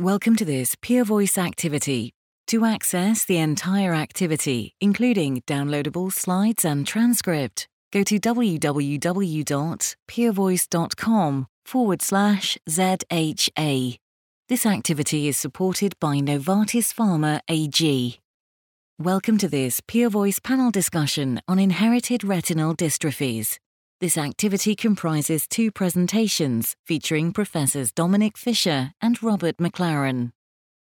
Welcome to this Peer Voice activity. To access the entire activity, including downloadable slides and transcript, go to www.peervoice.com forward slash ZHA. This activity is supported by Novartis Pharma AG. Welcome to this Peer Voice panel discussion on inherited retinal dystrophies. This activity comprises two presentations featuring Professors Dominik Fischer and Robert MacLaren.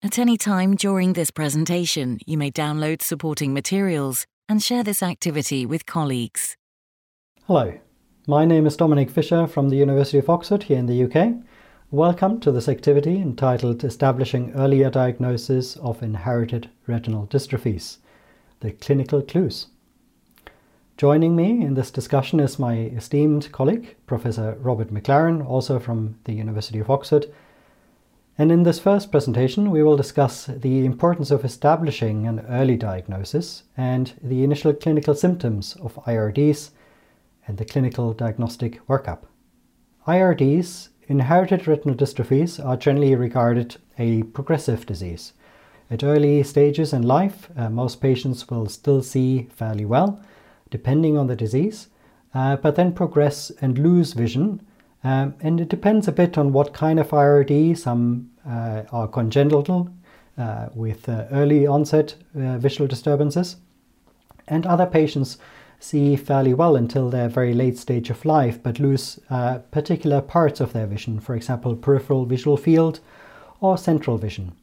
At any time during this presentation, you may download supporting materials and share this activity with colleagues. Hello, my name is Dominik Fischer from the University of Oxford here in the UK. Welcome to this activity entitled Establishing Earlier Diagnosis of Inherited Retinal Dystrophies The Clinical Clues. Joining me in this discussion is my esteemed colleague, Professor Robert MacLaren, also from the University of Oxford. And in this first presentation, we will discuss the importance of establishing an early diagnosis and the initial clinical symptoms of IRDs and the clinical diagnostic workup. IRDs, inherited retinal dystrophies, are generally regarded a progressive disease. At early stages in life, uh, most patients will still see fairly well depending on the disease, uh, but then progress and lose vision. Um, and it depends a bit on what kind of IRD. Some uh, are congenital uh, with uh, early onset uh, visual disturbances, and other patients see fairly well until their very late stage of life, but lose uh, particular parts of their vision, for example, peripheral visual field or central vision.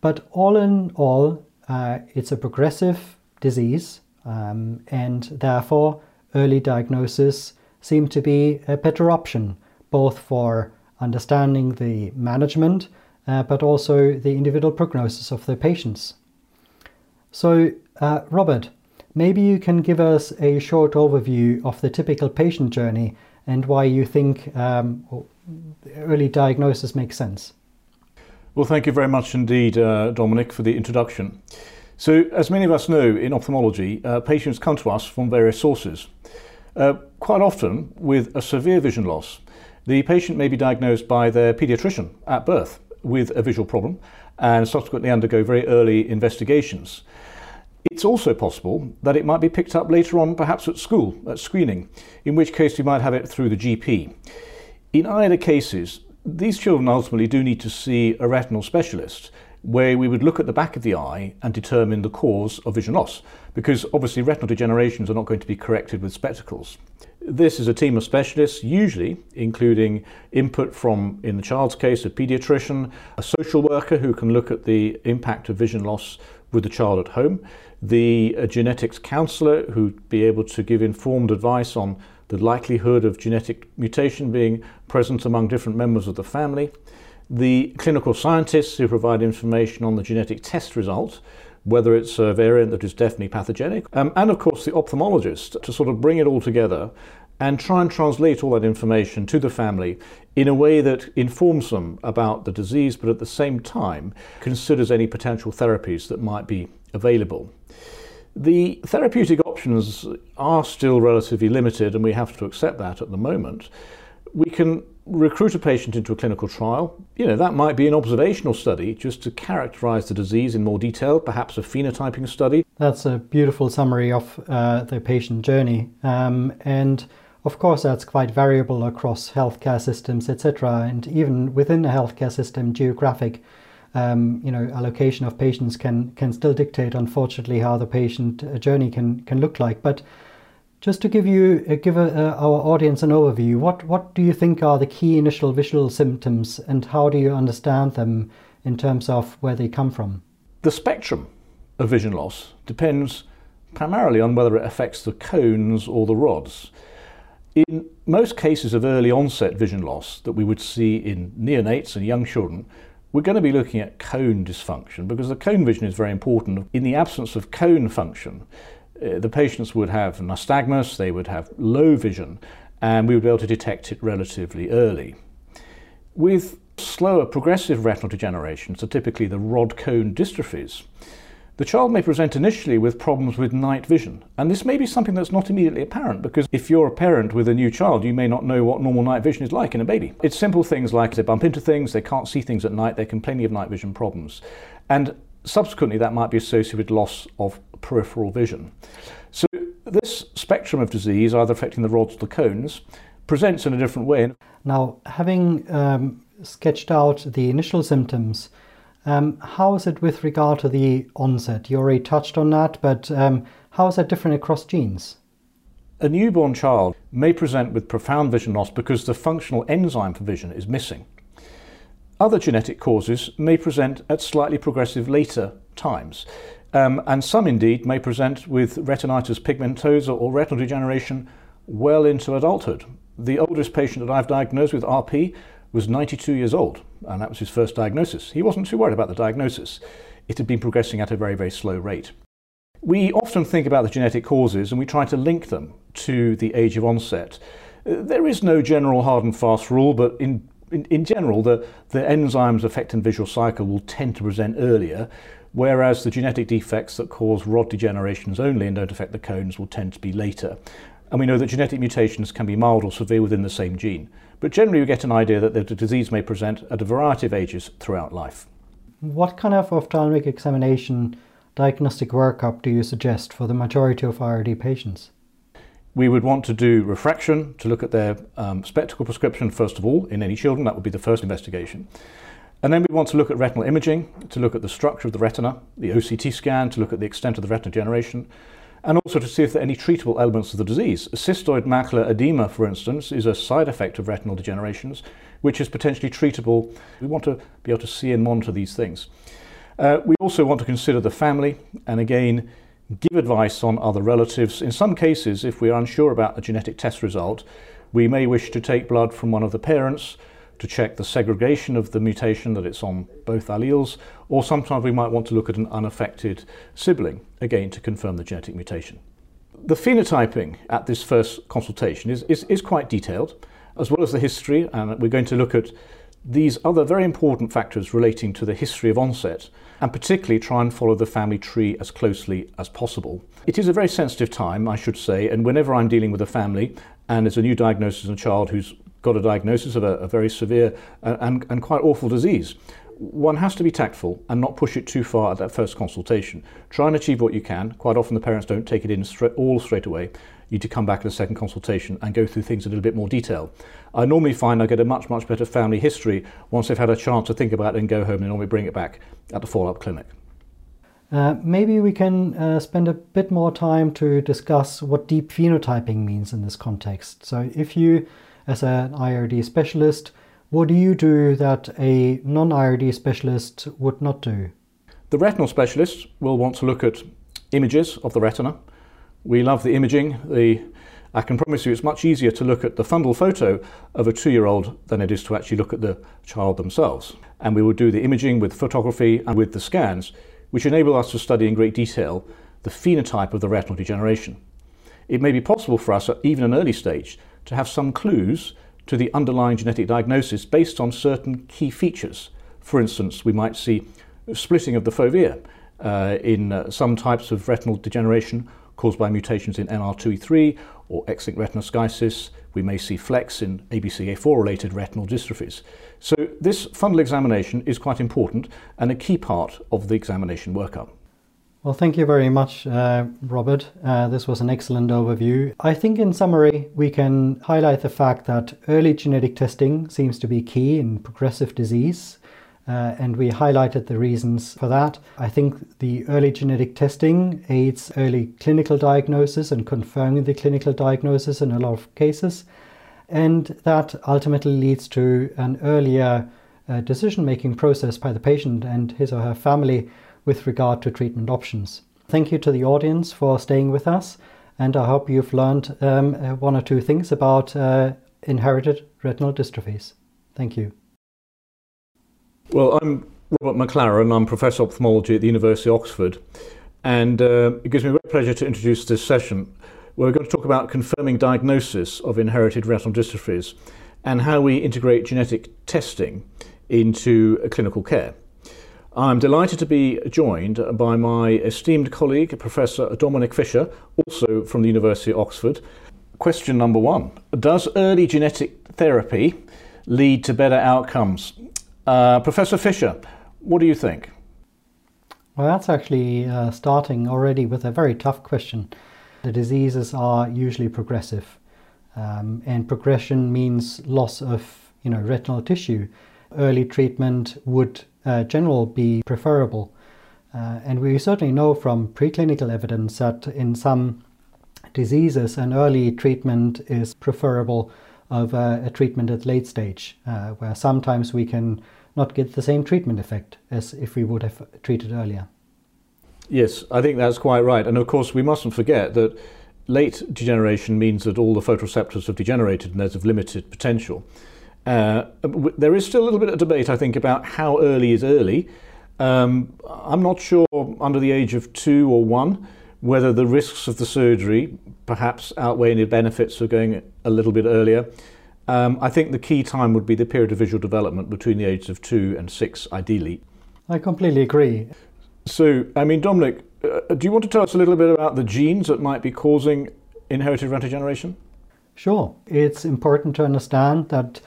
But all in all, it's a progressive disease um, and therefore, early diagnosis seemed to be a better option, both for understanding the management uh, but also the individual prognosis of the patients. So, uh, Robert, maybe you can give us a short overview of the typical patient journey and why you think um, early diagnosis makes sense. Well, thank you very much indeed, uh, Dominik, for the introduction. So, as many of us know in ophthalmology, uh, patients come to us from various sources. Uh, quite often with a severe vision loss. The patient may be diagnosed by their paediatrician at birth with a visual problem and subsequently undergo very early investigations. It's also possible that it might be picked up later on, perhaps at school, at screening, in which case you might have it through the GP. In either cases, these children ultimately do need to see a retinal specialist where we would look at the back of the eye and determine the cause of vision loss, because obviously retinal degenerations are not going to be corrected with spectacles. This is a team of specialists, usually including input from, in the child's case, a paediatrician, a social worker who can look at the impact of vision loss with the child at home, the uh, genetics counsellor who'd be able to give informed advice on the likelihood of genetic mutation being present among different members of the family, the clinical scientists who provide information on the genetic test result, whether it's a variant that is definitely pathogenic, um, and of course the ophthalmologist to sort of bring it all together and try and translate all that information to the family in a way that informs them about the disease, but at the same time considers any potential therapies that might be available. The therapeutic options are still relatively limited, and we have to accept that at the moment. We can recruit a patient into a clinical trial, you know, that might be an observational study just to characterize the disease in more detail, perhaps a phenotyping study. That's a beautiful summary of uh, the patient journey. Um, and of course, that's quite variable across healthcare systems, etc. And even within a healthcare system, geographic, um, you know, allocation of patients can can still dictate, unfortunately, how the patient uh, journey can can look like. But just to give you uh, give a, uh, our audience an overview, what what do you think are the key initial visual symptoms, and how do you understand them in terms of where they come from? The spectrum of vision loss depends primarily on whether it affects the cones or the rods. In most cases of early onset vision loss that we would see in neonates and young children, we're going to be looking at cone dysfunction because the cone vision is very important. In the absence of cone function, uh, the patients would have nystagmus, they would have low vision, and we would be able to detect it relatively early. With slower progressive retinal degeneration, so typically the rod cone dystrophies, the child may present initially with problems with night vision. And this may be something that's not immediately apparent because if you're a parent with a new child, you may not know what normal night vision is like in a baby. It's simple things like they bump into things, they can't see things at night, they're complaining of night vision problems. And subsequently, that might be associated with loss of peripheral vision. So, this spectrum of disease, either affecting the rods or the cones, presents in a different way. Now, having um, sketched out the initial symptoms, um, how is it with regard to the onset? You already touched on that, but um, how is that different across genes? A newborn child may present with profound vision loss because the functional enzyme for vision is missing. Other genetic causes may present at slightly progressive later times, um, and some indeed may present with retinitis pigmentosa or retinal degeneration well into adulthood. The oldest patient that I've diagnosed with RP was 92 years old, and that was his first diagnosis. He wasn't too worried about the diagnosis. It had been progressing at a very, very slow rate. We often think about the genetic causes and we try to link them to the age of onset. There is no general hard and fast rule, but in, in, in general, the, the enzymes affecting visual cycle will tend to present earlier, whereas the genetic defects that cause rod degenerations only and don't affect the cones will tend to be later. And we know that genetic mutations can be mild or severe within the same gene. But generally, we get an idea that the disease may present at a variety of ages throughout life. What kind of ophthalmic examination diagnostic workup do you suggest for the majority of IRD patients? We would want to do refraction to look at their um, spectacle prescription first of all in any children. That would be the first investigation. And then we want to look at retinal imaging to look at the structure of the retina, the OCT scan to look at the extent of the retinal degeneration, and also to see if there are any treatable elements of the disease. Cystoid macular edema, for instance, is a side effect of retinal degenerations, which is potentially treatable. We want to be able to see and monitor these things. Uh, we also want to consider the family and again give advice on other relatives. In some cases, if we are unsure about a genetic test result, we may wish to take blood from one of the parents to check the segregation of the mutation that it's on both alleles, or sometimes we might want to look at an unaffected sibling, again to confirm the genetic mutation. The phenotyping at this first consultation is, is, is quite detailed, as well as the history, and we're going to look at these other very important factors relating to the history of onset, and particularly try and follow the family tree as closely as possible. It is a very sensitive time, I should say, and whenever I'm dealing with a family and there's a new diagnosis in a child who's got a diagnosis of a, a very severe uh, and, and quite awful disease, one has to be tactful and not push it too far at that first consultation. Try and achieve what you can. Quite often the parents don't take it in straight, all straight away. You need to come back at a second consultation and go through things in a little bit more detail. I normally find I get a much, much better family history once they've had a chance to think about it and go home and normally bring it back at the follow-up clinic. Uh, maybe we can uh, spend a bit more time to discuss what deep phenotyping means in this context. So if you as an IRD specialist. What do you do that a non IRD specialist would not do? The retinal specialist will want to look at images of the retina. We love the imaging. The, I can promise you it's much easier to look at the fundal photo of a two year old than it is to actually look at the child themselves. And we will do the imaging with photography and with the scans, which enable us to study in great detail the phenotype of the retinal degeneration. It may be possible for us at even an early stage to have some clues to the underlying genetic diagnosis based on certain key features. For instance, we might see splitting of the fovea uh, in uh, some types of retinal degeneration caused by mutations in NR2E3 or X-linked retinoschisis. We may see flecks in ABCA4 related retinal dystrophies. So this fundal examination is quite important and a key part of the examination workup. Well, thank you very much, uh, Robert. Uh, this was an excellent overview. I think, in summary, we can highlight the fact that early genetic testing seems to be key in progressive disease. Uh, and we highlighted the reasons for that. I think the early genetic testing aids early clinical diagnosis and confirming the clinical diagnosis in a lot of cases, and that ultimately leads to an earlier uh, decision making process by the patient and his or her family with regard to treatment options. Thank you to the audience for staying with us, and I hope you've learned um, uh, one or two things about uh, inherited retinal dystrophies. Thank you. Well, I'm Robert MacLaren. I'm Professor of Ophthalmology at the University of Oxford, and uh, it gives me great pleasure to introduce this session where we're going to talk about confirming diagnosis of inherited retinal dystrophies and how we integrate genetic testing into clinical care. I'm delighted to be joined by my esteemed colleague, Professor Dominik Fischer, also from the University of Oxford. Question number one Does early genetic therapy lead to better outcomes? Uh, Professor Fischer, what do you think? Well, that's actually uh, starting already with a very tough question. The diseases are usually progressive, um, and progression means loss of you know retinal tissue. Early treatment would uh, general be preferable. Uh, and we certainly know from preclinical evidence that in some diseases, an early treatment is preferable of uh, a treatment at late stage, uh, where sometimes we can not get the same treatment effect as if we would have treated earlier. Yes, I think that's quite right. And of course, we mustn't forget that late degeneration means that all the photoreceptors have degenerated and there's of limited potential. Uh, there is still a little bit of debate, I think, about how early is early. Um, I'm not sure under the age of two or one whether the risks of the surgery perhaps outweigh the benefits of going a little bit earlier. Um, I think the key time would be the period of visual development between the ages of two and six, ideally. I completely agree. So, I mean, Dominik, uh, do you want to tell us a little bit about the genes that might be causing inherited retinal degeneration? Sure. It's important to understand that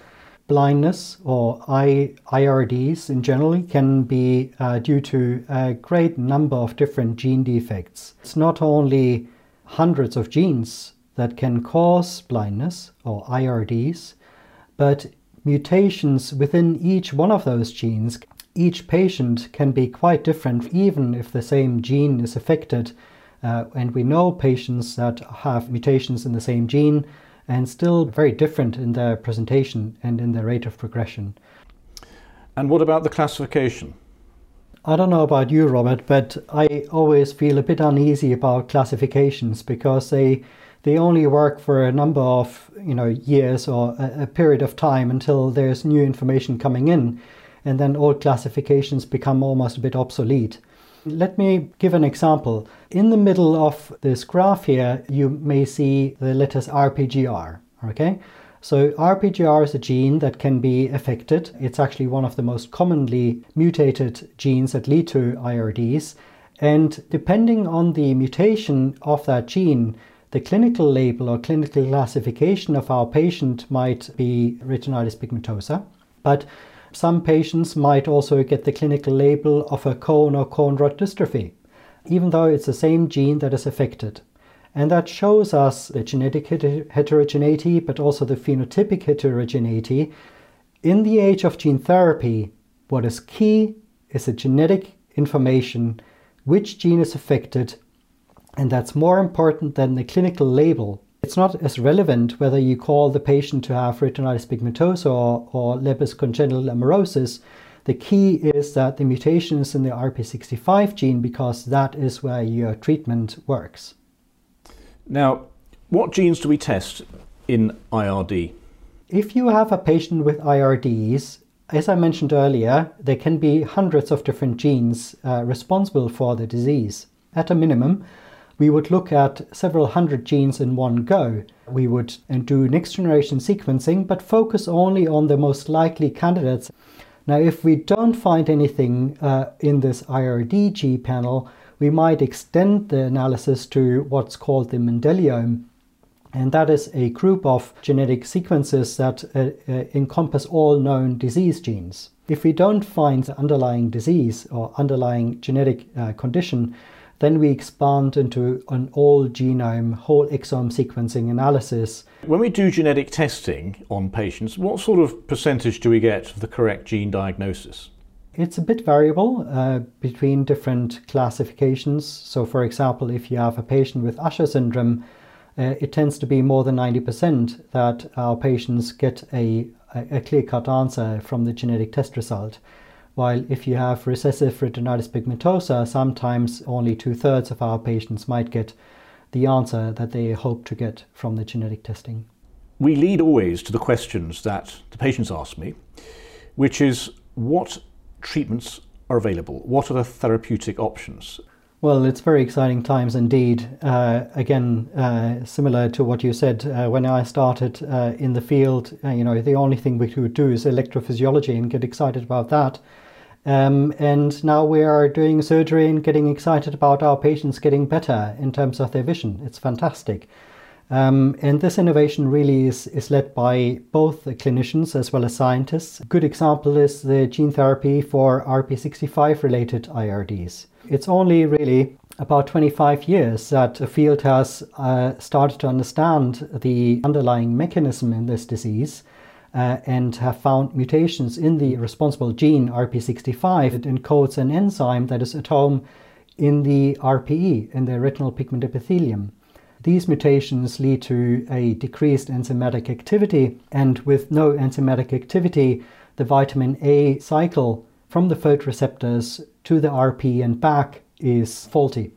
blindness or IRDs in general can be uh, due to a great number of different gene defects. It's not only hundreds of genes that can cause blindness or IRDs, but mutations within each one of those genes. Each patient can be quite different, even if the same gene is affected. Uh, and we know patients that have mutations in the same gene and still very different in their presentation and in their rate of progression. And what about the classification? I don't know about you, Robert, but I always feel a bit uneasy about classifications because they they only work for a number of you know years or a, a period of time until there's new information coming in, and then old classifications become almost a bit obsolete. Let me give an example. In the middle of this graph here, you may see the letters RPGR, okay? So RPGR is a gene that can be affected. It's actually one of the most commonly mutated genes that lead to IRDs. And depending on the mutation of that gene, the clinical label or clinical classification of our patient might be retinitis pigmentosa. But some patients might also get the clinical label of a cone or cone rod dystrophy, even though it's the same gene that is affected. And that shows us the genetic heterogeneity, but also the phenotypic heterogeneity. In the age of gene therapy, what is key is the genetic information, which gene is affected, and that's more important than the clinical label it's not as relevant whether you call the patient to have retinitis pigmentosa or, or Leber's congenital amaurosis. The key is that the mutation is in the RPE65 gene because that is where your treatment works. Now, what genes do we test in IRD? If you have a patient with IRDs, as I mentioned earlier, there can be hundreds of different genes uh, responsible for the disease. At a minimum, we would look at several hundred genes in one go. We would do next generation sequencing, but focus only on the most likely candidates. Now, if we don't find anything uh, in this IRDG panel, we might extend the analysis to what's called the Mendeliome. And that is a group of genetic sequences that uh, uh, encompass all known disease genes. If we don't find the underlying disease or underlying genetic uh, condition, then we expand into an all genome, whole exome sequencing analysis. When we do genetic testing on patients, what sort of percentage do we get of the correct gene diagnosis? It's a bit variable uh, between different classifications. So, for example, if you have a patient with Usher syndrome, uh, it tends to be more than 90% that our patients get a, a clear cut answer from the genetic test result. While if you have recessive retinitis pigmentosa, sometimes only two thirds of our patients might get the answer that they hope to get from the genetic testing. We lead always to the questions that the patients ask me, which is what treatments are available? What are the therapeutic options? Well, it's very exciting times indeed. Uh, again, uh, similar to what you said, uh, when I started uh, in the field, uh, you know, the only thing we could do is electrophysiology and get excited about that. Um, and now we are doing surgery and getting excited about our patients getting better in terms of their vision. It's fantastic. Um, and this innovation really is, is led by both clinicians as well as scientists. A good example is the gene therapy for RPE65 related IRDs. It's only really about 25 years that the field has uh, started to understand the underlying mechanism in this disease. Uh, and have found mutations in the responsible gene RPE65. It encodes an enzyme that is at home in the RPE, in the retinal pigment epithelium. These mutations lead to a decreased enzymatic activity, and with no enzymatic activity, the vitamin A cycle from the photoreceptors to the RP and back is faulty.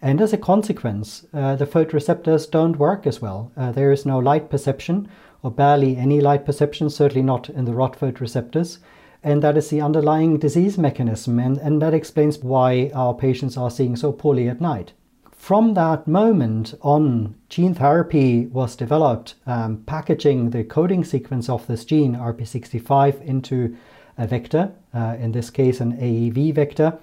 And as a consequence, uh, the photoreceptors don't work as well. Uh, there is no light perception, or barely any light perception, certainly not in the rod photoreceptors. And that is the underlying disease mechanism, and, and that explains why our patients are seeing so poorly at night from that moment on, gene therapy was developed, um, packaging the coding sequence of this gene, RPE65, into a vector, uh, in this case, an AAV vector.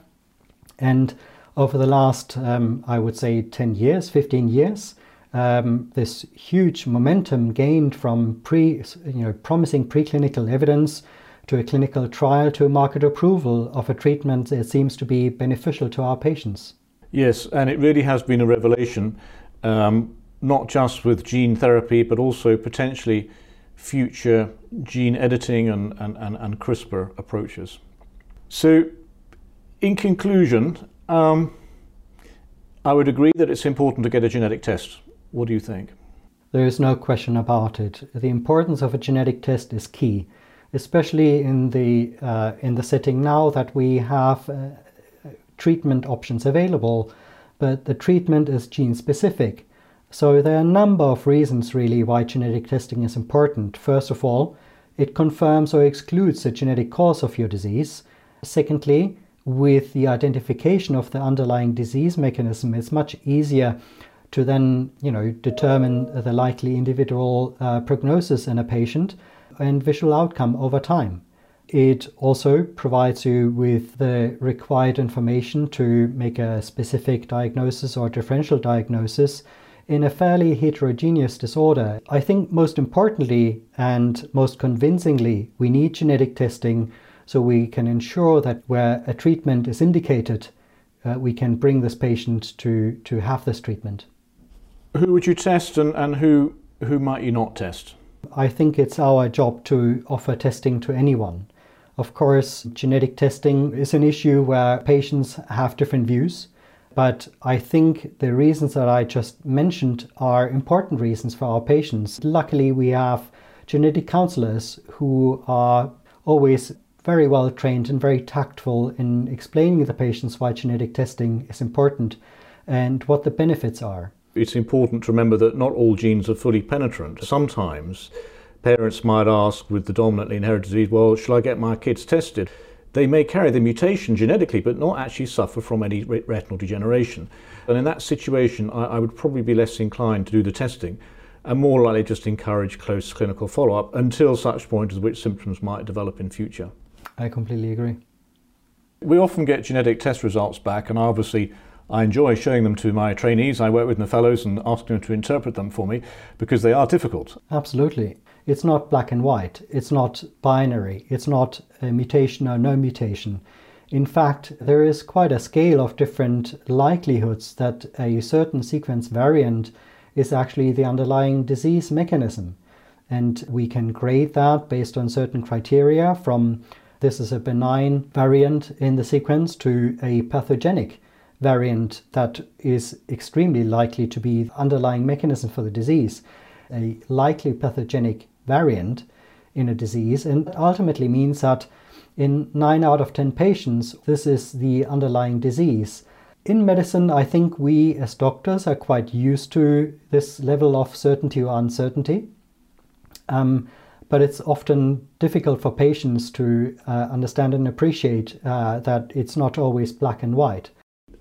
And over the last, um, I would say, 10 years, 15 years, um, this huge momentum gained from pre, you know, promising preclinical evidence to a clinical trial to a market approval of a treatment that seems to be beneficial to our patients. Yes, and it really has been a revelation, um, not just with gene therapy, but also potentially future gene editing and, and, and, and CRISPR approaches. So, in conclusion, um, I would agree that it's important to get a genetic test. What do you think? There is no question about it. The importance of a genetic test is key, especially in the uh, in the setting now that we have uh, treatment options available, but the treatment is gene specific. So there are a number of reasons really why genetic testing is important. First of all, it confirms or excludes the genetic cause of your disease. Secondly, with the identification of the underlying disease mechanism, it's much easier to then, you know, determine the likely individual uh, prognosis in a patient and visual outcome over time. It also provides you with the required information to make a specific diagnosis or differential diagnosis in a fairly heterogeneous disorder. I think most importantly and most convincingly, we need genetic testing so we can ensure that where a treatment is indicated, uh, we can bring this patient to, to have this treatment. Who would you test and, and who, who might you not test? I think it's our job to offer testing to anyone. Of course, genetic testing is an issue where patients have different views, but I think the reasons that I just mentioned are important reasons for our patients. Luckily, we have genetic counselors who are always very well trained and very tactful in explaining to the patients why genetic testing is important and what the benefits are. It's important to remember that not all genes are fully penetrant. Sometimes Parents might ask with the dominantly inherited disease, well, shall I get my kids tested? They may carry the mutation genetically, but not actually suffer from any retinal degeneration. And in that situation, I, I would probably be less inclined to do the testing and more likely just encourage close clinical follow up until such point as which symptoms might develop in future. I completely agree. We often get genetic test results back, and obviously, I enjoy showing them to my trainees I work with and the fellows and asking them to interpret them for me because they are difficult. Absolutely. It's not black and white. It's not binary. It's not a mutation or no mutation. In fact, there is quite a scale of different likelihoods that a certain sequence variant is actually the underlying disease mechanism. And we can grade that based on certain criteria from this is a benign variant in the sequence to a pathogenic variant that is extremely likely to be the underlying mechanism for the disease. A likely pathogenic variant in a disease and ultimately means that in 9 out of 10 patients, this is the underlying disease. In medicine, I think we as doctors are quite used to this level of certainty or uncertainty. Um, but it's often difficult for patients to uh, understand and appreciate uh, that it's not always black and white.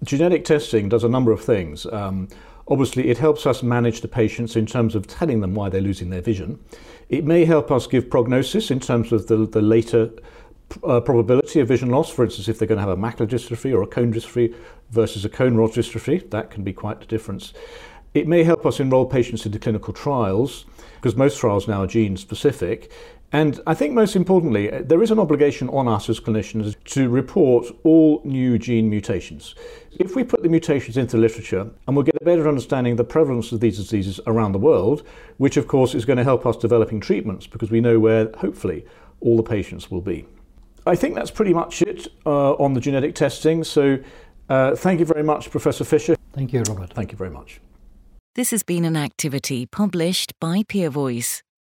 Genetic testing does a number of things. Um, obviously, it helps us manage the patients in terms of telling them why they're losing their vision. It may help us give prognosis in terms of the, the later uh, probability of vision loss, for instance, if they're going to have a macular dystrophy or a cone dystrophy versus a cone rod dystrophy, that can be quite a difference. It may help us enroll patients into clinical trials because most trials now are gene specific. And I think most importantly, uh, there is an obligation on us as clinicians to report all new gene mutations. If we put the mutations into the literature, and we'll get a better understanding of the prevalence of these diseases around the world, which of course is going to help us developing treatments because we know where, hopefully, all the patients will be. I think that's pretty much it uh, on the genetic testing. So uh, thank you very much, Professor Fischer. Thank you, Robert. Thank you very much. This has been an activity published by Peer Voice.